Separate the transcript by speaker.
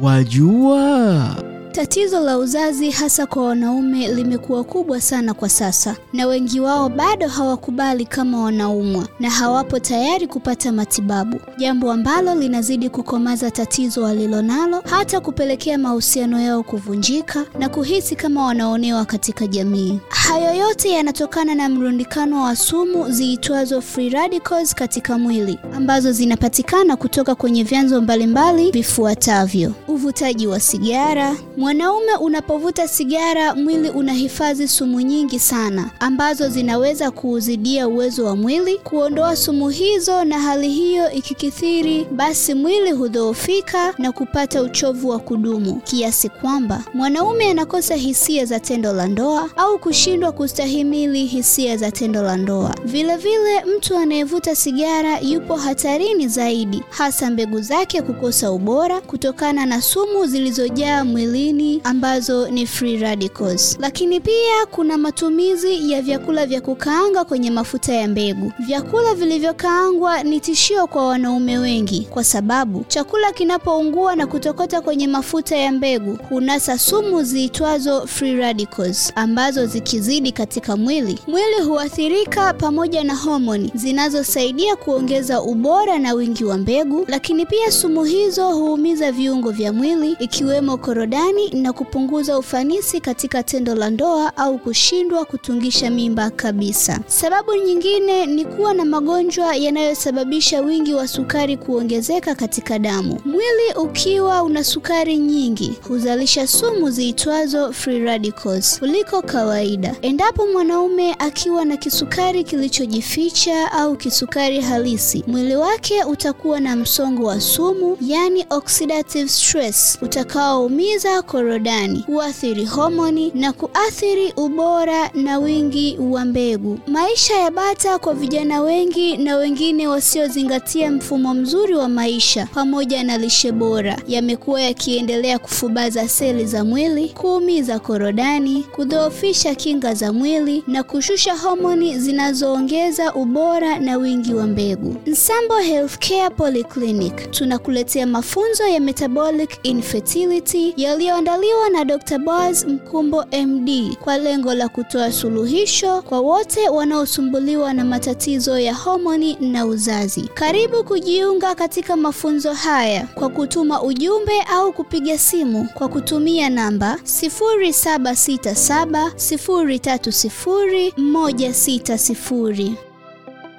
Speaker 1: Wajua,
Speaker 2: Tatizo la uzazi hasa kwa wanaume limekuwa kubwa sana kwa sasa, na wengi wao bado hawakubali kama wanaumwa na hawapo tayari kupata matibabu, jambo ambalo linazidi kukomaza tatizo walilonalo, hata kupelekea mahusiano yao kuvunjika na kuhisi kama wanaonewa katika jamii. Hayo yote yanatokana na mrundikano wa sumu ziitwazo free radicals katika mwili, ambazo zinapatikana kutoka kwenye vyanzo mbalimbali vifuatavyo: uvutaji wa sigara. Mwanaume unapovuta sigara, mwili unahifadhi sumu nyingi sana ambazo zinaweza kuuzidia uwezo wa mwili kuondoa sumu hizo, na hali hiyo ikikithiri, basi mwili hudhoofika na kupata uchovu wa kudumu kiasi kwamba mwanaume anakosa hisia za tendo la ndoa au kushindwa kustahimili hisia za tendo la ndoa. Vilevile, mtu anayevuta sigara yupo hatarini zaidi, hasa mbegu zake kukosa ubora kutokana na sumu zilizojaa mwilini ambazo ni free radicals. Lakini pia kuna matumizi ya vyakula vya kukaanga kwenye mafuta ya mbegu. Vyakula vilivyokaangwa ni tishio kwa wanaume wengi, kwa sababu chakula kinapoungua na kutokota kwenye mafuta ya mbegu hunasa sumu ziitwazo free radicals, ambazo zikizidi katika mwili, mwili huathirika pamoja na homoni zinazosaidia kuongeza ubora na wingi wa mbegu. Lakini pia sumu hizo huumiza viungo vya mwili ikiwemo korodani na kupunguza ufanisi katika tendo la ndoa au kushindwa kutungisha mimba kabisa. Sababu nyingine ni kuwa na magonjwa yanayosababisha wingi wa sukari kuongezeka katika damu. Mwili ukiwa una sukari nyingi huzalisha sumu ziitwazo free radicals kuliko kawaida. Endapo mwanaume akiwa na kisukari kilichojificha au kisukari halisi, mwili wake utakuwa na msongo wa sumu, yani oxidative stress, utakaoumiza korodani, huathiri homoni na kuathiri ubora na wingi wa mbegu. Maisha ya bata kwa vijana wengi na wengine wasiozingatia mfumo mzuri wa maisha pamoja na lishe bora yamekuwa yakiendelea kufubaza seli za mwili, kuumiza korodani, kudhoofisha kinga za mwili na kushusha homoni zinazoongeza ubora na wingi wa mbegu. Nsambo Healthcare Polyclinic tunakuletea mafunzo ya metabolic infertility yaliyoandaliwa na Dr. Boaz Mkumbo MD kwa lengo la kutoa suluhisho kwa wote wanaosumbuliwa na matatizo ya homoni na uzazi. Karibu kujiunga katika mafunzo haya kwa kutuma ujumbe au kupiga simu kwa kutumia namba 0767 030 160.